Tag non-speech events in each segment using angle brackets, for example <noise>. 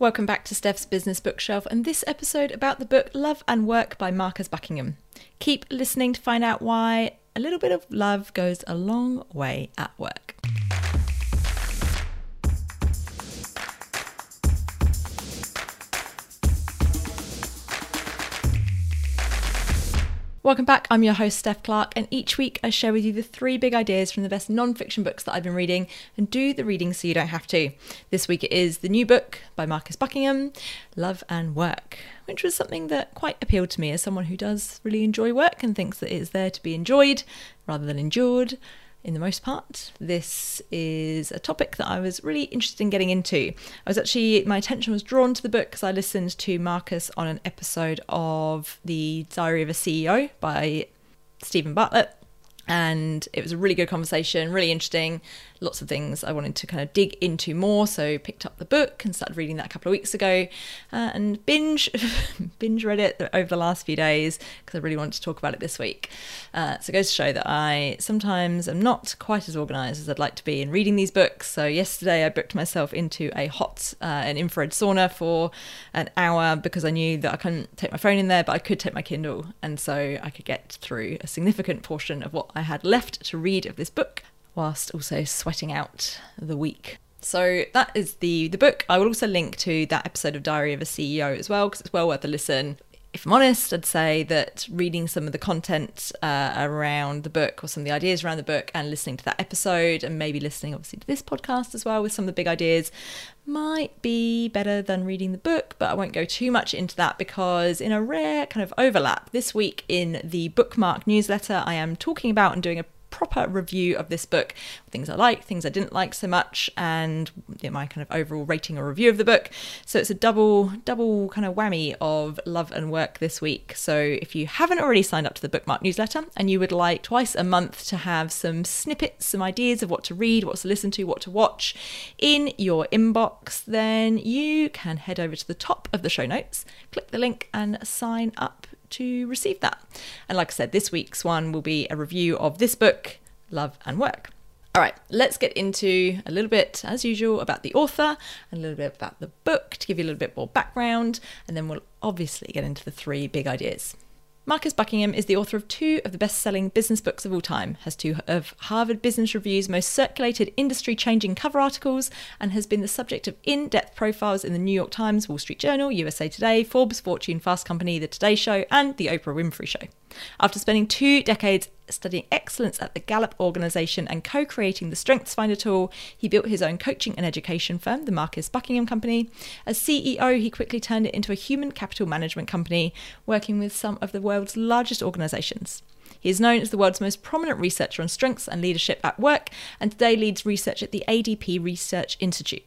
Welcome back to Steph's Business Bookshelf and this episode about the book Love and Work by Marcus Buckingham. Keep listening to find out why a little bit of love goes a long way at work. Welcome back. I'm your host, Steph Clark, and each week I share with you the three big ideas from the best non fiction books that I've been reading and do the reading so you don't have to. This week it is the new book by Marcus Buckingham, Love and Work, which was something that quite appealed to me as someone who does really enjoy work and thinks that it is there to be enjoyed rather than endured in the most part. This is a topic that I was really interested in getting into. I was actually, my attention was drawn to the book because I listened to Marcus on an episode of The Diary of a CEO by Steven Bartlett. And it was a really good conversation, really interesting lots of things I wanted to kind of dig into more. So picked up the book and started reading that a couple of weeks ago, uh, and binge <laughs> binge read it over the last few days because I really wanted to talk about it this week. Uh, so it goes to show that I sometimes am not quite as organised as I'd like to be in reading these books. So yesterday I booked myself into a hot uh, an infrared sauna for an hour because I knew that I couldn't take my phone in there, but I could take my Kindle, and so I could get through a significant portion of what I had left to read of this book whilst also sweating out the week. So that is the the book. I will also link to that episode of Diary of a CEO as well because it's well worth a listen. If I'm honest, I'd say that reading some of the content uh, around the book or some of the ideas around the book and listening to that episode and maybe listening obviously to this podcast as well with some of the big ideas might be better than reading the book, but I won't go too much into that because in a rare kind of overlap this week in the bookmark newsletter, I am talking about and doing a proper review of this book things I like, things I didn't like so much, and you my kind of overall rating or review of the book. So it's a double, double kind of whammy of love and work this week. So if you haven't already signed up to the bookmark newsletter and you would like twice a month to have some snippets, some ideas of what to read, what to listen to, what to watch in your inbox, then you can head over to the top of the show notes, click the link, and sign up to receive that. And like I said, this week's one will be a review of this book, Love and Work. All right, let's get into a little bit, as usual, about the author, and a little bit about the book to give you a little bit more background, and then we'll obviously get into the three big ideas. Marcus Buckingham is the author of two of the best selling business books of all time, has two of Harvard Business Review's most circulated industry changing cover articles, and has been the subject of in depth profiles in the New York Times, Wall Street Journal, USA Today, Forbes, Fortune, Fast Company, The Today Show, and The Oprah Winfrey Show. After spending two decades studying excellence at the Gallup organization and co creating the Strengths Finder tool, he built his own coaching and education firm, the Marcus Buckingham Company. As CEO, he quickly turned it into a human capital management company, working with some of the world's largest organizations. He is known as the world's most prominent researcher on strengths and leadership at work, and today leads research at the ADP Research Institute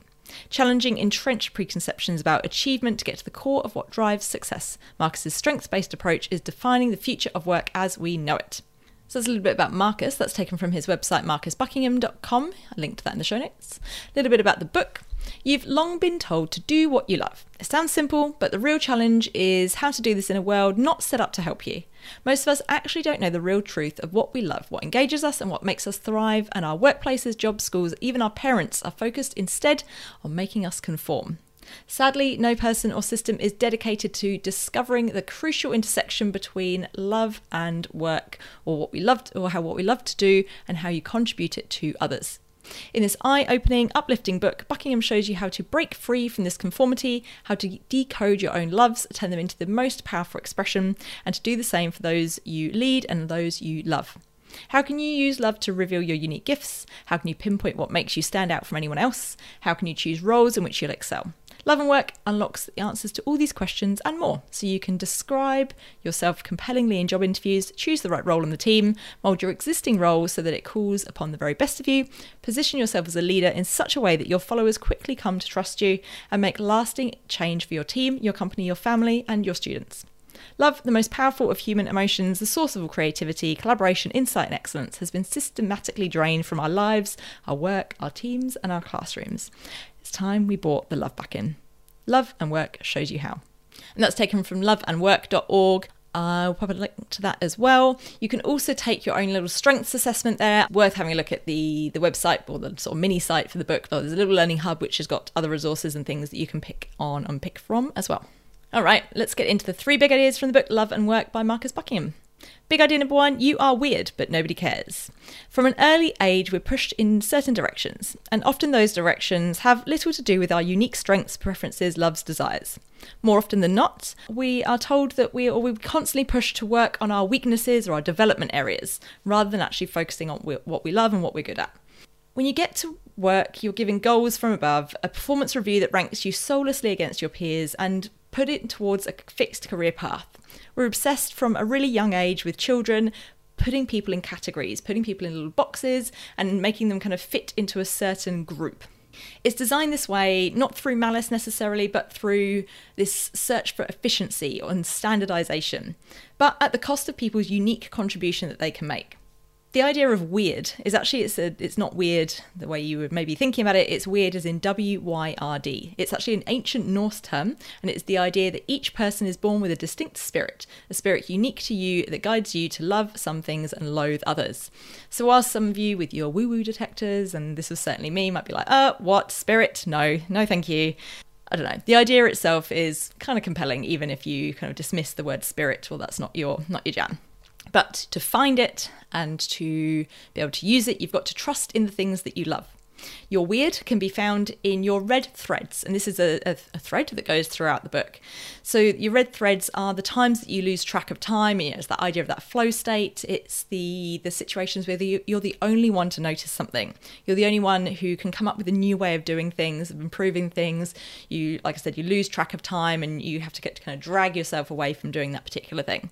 challenging entrenched preconceptions about achievement to get to the core of what drives success. Marcus's strengths-based approach is defining the future of work as we know it. So that's a little bit about Marcus. That's taken from his website, marcusbuckingham.com. I linked to that in the show notes. A little bit about the book. You've long been told to do what you love. It sounds simple, but the real challenge is how to do this in a world not set up to help you. Most of us actually don't know the real truth of what we love, what engages us, and what makes us thrive, and our workplaces, jobs, schools, even our parents are focused instead on making us conform. Sadly, no person or system is dedicated to discovering the crucial intersection between love and work, or what we love, or how what we love to do, and how you contribute it to others. In this eye opening, uplifting book, Buckingham shows you how to break free from this conformity, how to decode your own loves, turn them into the most powerful expression, and to do the same for those you lead and those you love. How can you use love to reveal your unique gifts? How can you pinpoint what makes you stand out from anyone else? How can you choose roles in which you'll excel? Love and Work unlocks the answers to all these questions and more, so you can describe yourself compellingly in job interviews, choose the right role in the team, mould your existing role so that it calls upon the very best of you, position yourself as a leader in such a way that your followers quickly come to trust you, and make lasting change for your team, your company, your family, and your students. Love, the most powerful of human emotions, the source of all creativity, collaboration, insight, and excellence, has been systematically drained from our lives, our work, our teams, and our classrooms. It's time we brought the love back in. Love and Work shows you how. And that's taken from loveandwork.org. I'll uh, pop a link to that as well. You can also take your own little strengths assessment there. Worth having a look at the, the website or the sort of mini site for the book. There's a little learning hub which has got other resources and things that you can pick on and pick from as well. All right, let's get into the three big ideas from the book Love and Work by Marcus Buckingham. Big idea number one you are weird, but nobody cares. From an early age, we're pushed in certain directions, and often those directions have little to do with our unique strengths, preferences, loves, desires. More often than not, we are told that we are we constantly pushed to work on our weaknesses or our development areas, rather than actually focusing on what we love and what we're good at. When you get to work, you're given goals from above, a performance review that ranks you soullessly against your peers, and put it towards a fixed career path. We're obsessed from a really young age with children putting people in categories, putting people in little boxes, and making them kind of fit into a certain group. It's designed this way not through malice necessarily, but through this search for efficiency and standardization, but at the cost of people's unique contribution that they can make the idea of weird is actually it's a, it's not weird the way you would maybe thinking about it. It's weird as in W Y R D. It's actually an ancient Norse term, and it's the idea that each person is born with a distinct spirit, a spirit unique to you that guides you to love some things and loathe others. So while some of you with your woo woo detectors, and this was certainly me, might be like, uh, what spirit? No, no, thank you. I don't know. The idea itself is kind of compelling, even if you kind of dismiss the word spirit. Well, that's not your not your jam. But to find it and to be able to use it, you've got to trust in the things that you love. Your weird can be found in your red threads, and this is a, a, a, thread that goes throughout the book. So, your red threads are the times that you lose track of time. You know, it's the idea of that flow state. It's the the situations where the, you're the only one to notice something. You're the only one who can come up with a new way of doing things, of improving things. You, like I said, you lose track of time, and you have to get to kind of drag yourself away from doing that particular thing.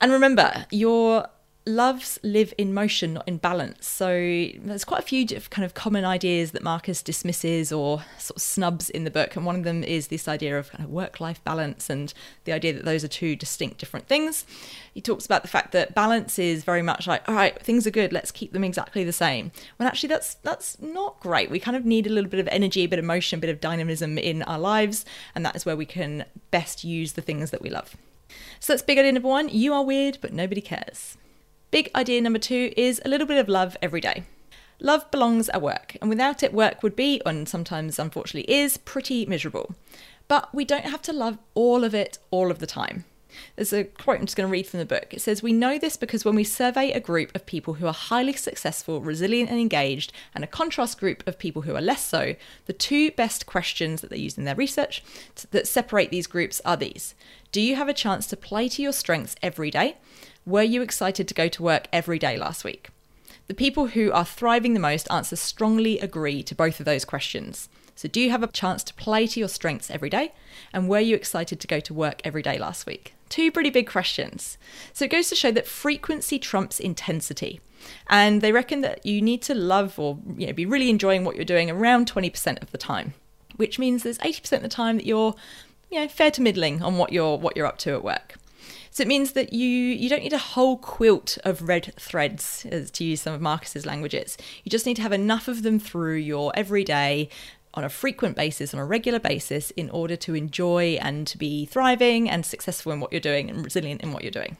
And remember, your loves live in motion, not in balance. So there's quite a few kind of common ideas that Marcus dismisses or sort of snubs in the book. And one of them is this idea of kind of work life balance and the idea that those are two distinct different things. He talks about the fact that balance is very much like, all right, things are good, let's keep them exactly the same. When actually that's that's not great. We kind of need a little bit of energy, a bit of motion, a bit of dynamism in our lives, and that is where we can best use the things that we love. So that's big idea number one you are weird, but nobody cares. Big idea number two is a little bit of love every day. Love belongs at work, and without it, work would be, and sometimes unfortunately is, pretty miserable. But we don't have to love all of it all of the time. There's a quote I'm just going to read from the book. It says, We know this because when we survey a group of people who are highly successful, resilient, and engaged, and a contrast group of people who are less so, the two best questions that they use in their research that separate these groups are these Do you have a chance to play to your strengths every day? Were you excited to go to work every day last week? The people who are thriving the most answer strongly agree to both of those questions. So, do you have a chance to play to your strengths every day? And were you excited to go to work every day last week? Two pretty big questions. So, it goes to show that frequency trumps intensity. And they reckon that you need to love or you know, be really enjoying what you're doing around 20% of the time, which means there's 80% of the time that you're you know, fair to middling on what you're what you're up to at work. So it means that you you don't need a whole quilt of red threads, as to use some of Marcus's languages. You just need to have enough of them through your everyday on a frequent basis, on a regular basis, in order to enjoy and to be thriving and successful in what you're doing and resilient in what you're doing.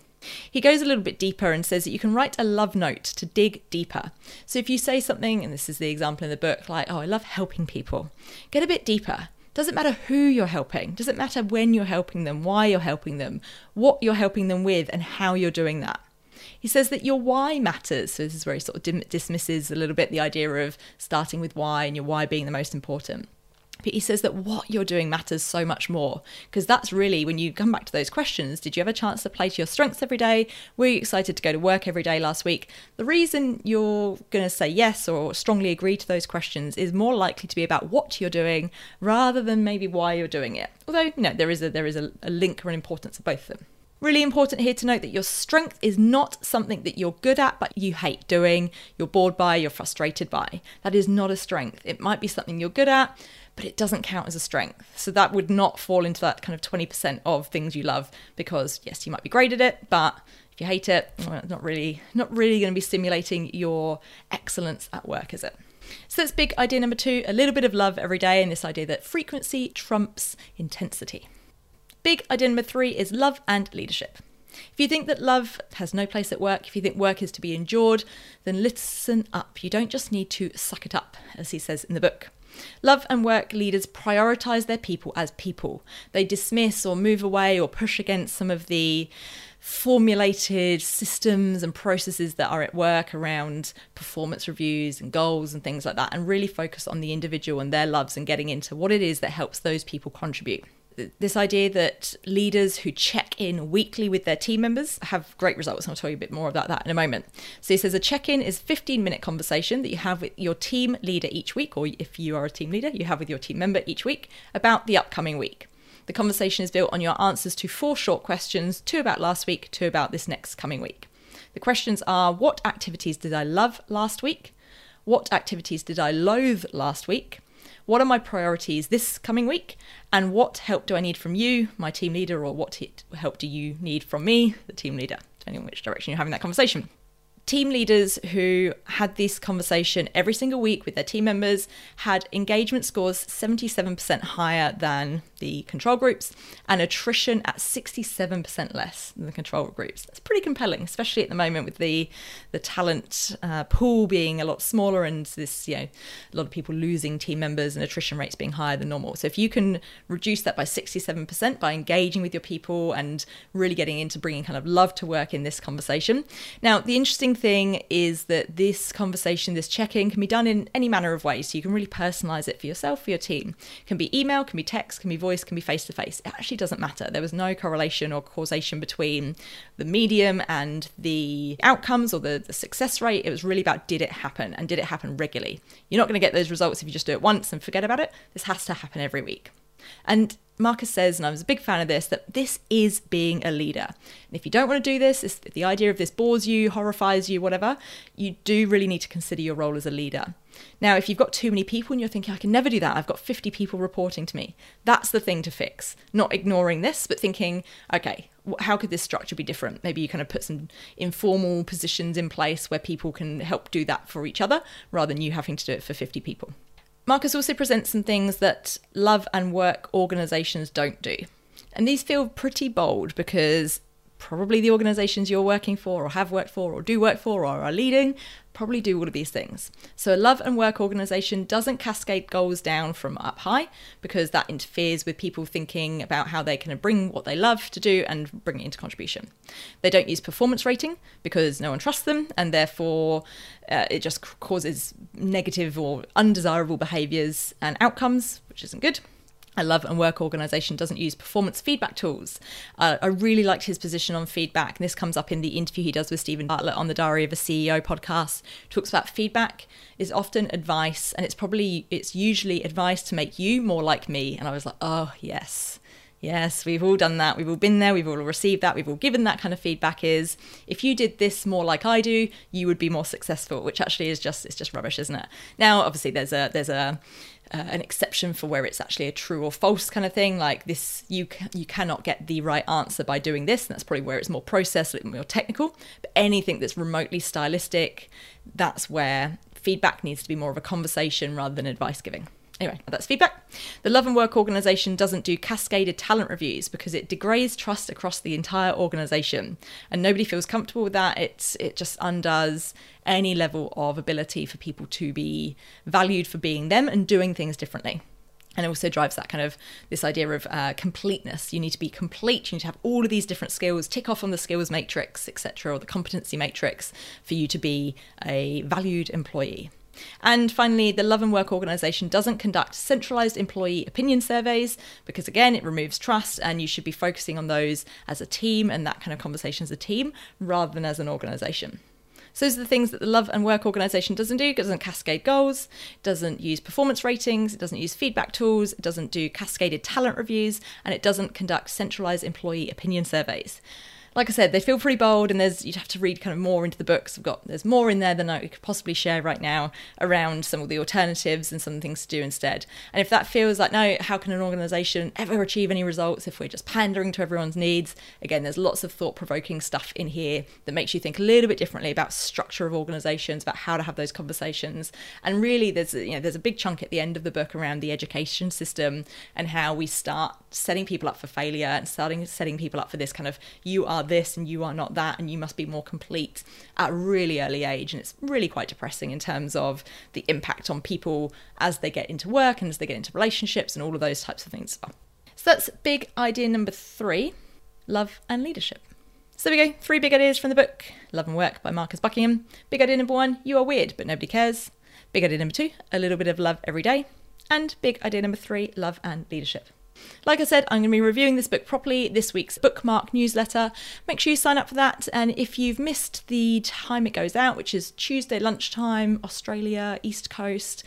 He goes a little bit deeper and says that you can write a love note to dig deeper. So if you say something, and this is the example in the book, like, oh, I love helping people, get a bit deeper. Doesn't matter who you're helping, doesn't matter when you're helping them, why you're helping them, what you're helping them with, and how you're doing that. He says that your why matters. So this is where he sort of dim- dismisses a little bit the idea of starting with why and your why being the most important. But he says that what you're doing matters so much more because that's really when you come back to those questions did you have a chance to play to your strengths every day? Were you excited to go to work every day last week? The reason you're going to say yes or strongly agree to those questions is more likely to be about what you're doing rather than maybe why you're doing it. Although, you know, there is a, there is a, a link or an importance of both of them. Really important here to note that your strength is not something that you're good at but you hate doing, you're bored by, you're frustrated by. That is not a strength. It might be something you're good at, but it doesn't count as a strength. So that would not fall into that kind of 20% of things you love because yes, you might be great at it, but if you hate it, well, not really not really going to be stimulating your excellence at work, is it? So that's big idea number 2, a little bit of love every day and this idea that frequency trumps intensity. Big idea number three is love and leadership. If you think that love has no place at work, if you think work is to be endured, then listen up. You don't just need to suck it up, as he says in the book. Love and work leaders prioritize their people as people. They dismiss or move away or push against some of the formulated systems and processes that are at work around performance reviews and goals and things like that, and really focus on the individual and their loves and getting into what it is that helps those people contribute this idea that leaders who check in weekly with their team members have great results. I'll tell you a bit more about that in a moment. So he says a check in is 15 minute conversation that you have with your team leader each week, or if you are a team leader, you have with your team member each week about the upcoming week. The conversation is built on your answers to four short questions two about last week, two about this next coming week. The questions are What activities did I love last week? What activities did I loathe last week? What are my priorities this coming week? And what help do I need from you, my team leader, or what help do you need from me, the team leader, depending on which direction you're having that conversation? team leaders who had this conversation every single week with their team members had engagement scores 77% higher than the control groups and attrition at 67% less than the control groups. That's pretty compelling, especially at the moment with the the talent uh, pool being a lot smaller and this, you know, a lot of people losing team members and attrition rates being higher than normal. So if you can reduce that by 67% by engaging with your people and really getting into bringing kind of love to work in this conversation. Now, the interesting thing is that this conversation, this check-in can be done in any manner of ways. So you can really personalize it for yourself, for your team. It can be email, can be text, can be voice, can be face to face. It actually doesn't matter. There was no correlation or causation between the medium and the outcomes or the, the success rate. It was really about did it happen and did it happen regularly. You're not going to get those results if you just do it once and forget about it. This has to happen every week. And Marcus says, and I was a big fan of this, that this is being a leader. And if you don't want to do this, if the idea of this bores you, horrifies you, whatever, you do really need to consider your role as a leader. Now, if you've got too many people and you're thinking, I can never do that, I've got 50 people reporting to me, that's the thing to fix. Not ignoring this, but thinking, okay, how could this structure be different? Maybe you kind of put some informal positions in place where people can help do that for each other rather than you having to do it for 50 people. Marcus also presents some things that love and work organisations don't do. And these feel pretty bold because probably the organizations you're working for or have worked for or do work for or are leading probably do all of these things. So a love and work organization doesn't cascade goals down from up high because that interferes with people thinking about how they can bring what they love to do and bring it into contribution. They don't use performance rating because no one trusts them and therefore uh, it just causes negative or undesirable behaviors and outcomes, which isn't good. A love and work organization doesn't use performance feedback tools. Uh, I really liked his position on feedback. And this comes up in the interview he does with Steven Bartlett on the Diary of a CEO podcast. Talks about feedback is often advice, and it's probably it's usually advice to make you more like me. And I was like, oh yes. Yes, we've all done that. We've all been there. We've all received that. We've all given that kind of feedback. Is if you did this more like I do, you would be more successful. Which actually is just it's just rubbish, isn't it? Now, obviously, there's a there's a uh, an exception for where it's actually a true or false kind of thing. Like this, you you cannot get the right answer by doing this, and that's probably where it's more processed, a little more technical. But anything that's remotely stylistic, that's where feedback needs to be more of a conversation rather than advice giving. Anyway, that's feedback. The Love and Work organization doesn't do cascaded talent reviews because it degrades trust across the entire organization. And nobody feels comfortable with that. It's it just undoes any level of ability for people to be valued for being them and doing things differently and it also drives that kind of this idea of uh, completeness you need to be complete you need to have all of these different skills tick off on the skills matrix etc or the competency matrix for you to be a valued employee and finally, the Love and Work organisation doesn't conduct centralised employee opinion surveys because, again, it removes trust and you should be focusing on those as a team and that kind of conversation as a team rather than as an organisation. So those are the things that the Love and Work organisation doesn't do. It doesn't cascade goals, doesn't use performance ratings, it doesn't use feedback tools, it doesn't do cascaded talent reviews, and it doesn't conduct centralised employee opinion surveys like I said, they feel pretty bold, and there's you'd have to read kind of more into the books. I've got there's more in there than I could possibly share right now around some of the alternatives and some things to do instead. And if that feels like no, how can an organisation ever achieve any results if we're just pandering to everyone's needs? Again, there's lots of thought-provoking stuff in here that makes you think a little bit differently about structure of organisations, about how to have those conversations. And really, there's you know there's a big chunk at the end of the book around the education system and how we start setting people up for failure and starting setting people up for this kind of you are this and you are not that and you must be more complete at a really early age and it's really quite depressing in terms of the impact on people as they get into work and as they get into relationships and all of those types of things so that's big idea number 3 love and leadership so there we go, three big ideas from the book Love and Work by Marcus Buckingham. Big idea number one, you are weird, but nobody cares. Big idea number two, a little bit of love every day. And big idea number three, love and leadership. Like I said, I'm going to be reviewing this book properly this week's bookmark newsletter. Make sure you sign up for that. And if you've missed the time it goes out, which is Tuesday lunchtime, Australia, East Coast,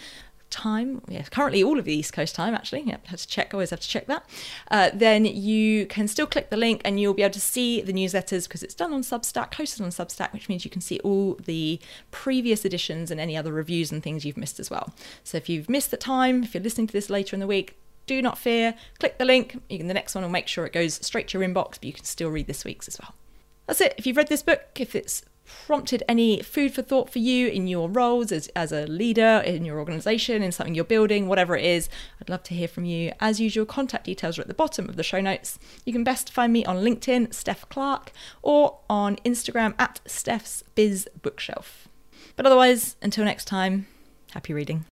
time, yeah, currently all of the East Coast time actually, yeah, have to check, always have to check that, uh, then you can still click the link and you'll be able to see the newsletters because it's done on Substack, hosted on Substack, which means you can see all the previous editions and any other reviews and things you've missed as well. So if you've missed the time, if you're listening to this later in the week, do not fear, click the link. Can, the next one will make sure it goes straight to your inbox, but you can still read this week's as well. That's it. If you've read this book, if it's prompted any food for thought for you in your roles as, as a leader in your organization, in something you're building, whatever it is, I'd love to hear from you. As usual, contact details are at the bottom of the show notes. You can best find me on LinkedIn, Steph Clark, or on Instagram at Steph's Biz Bookshelf. But otherwise, until next time, happy reading.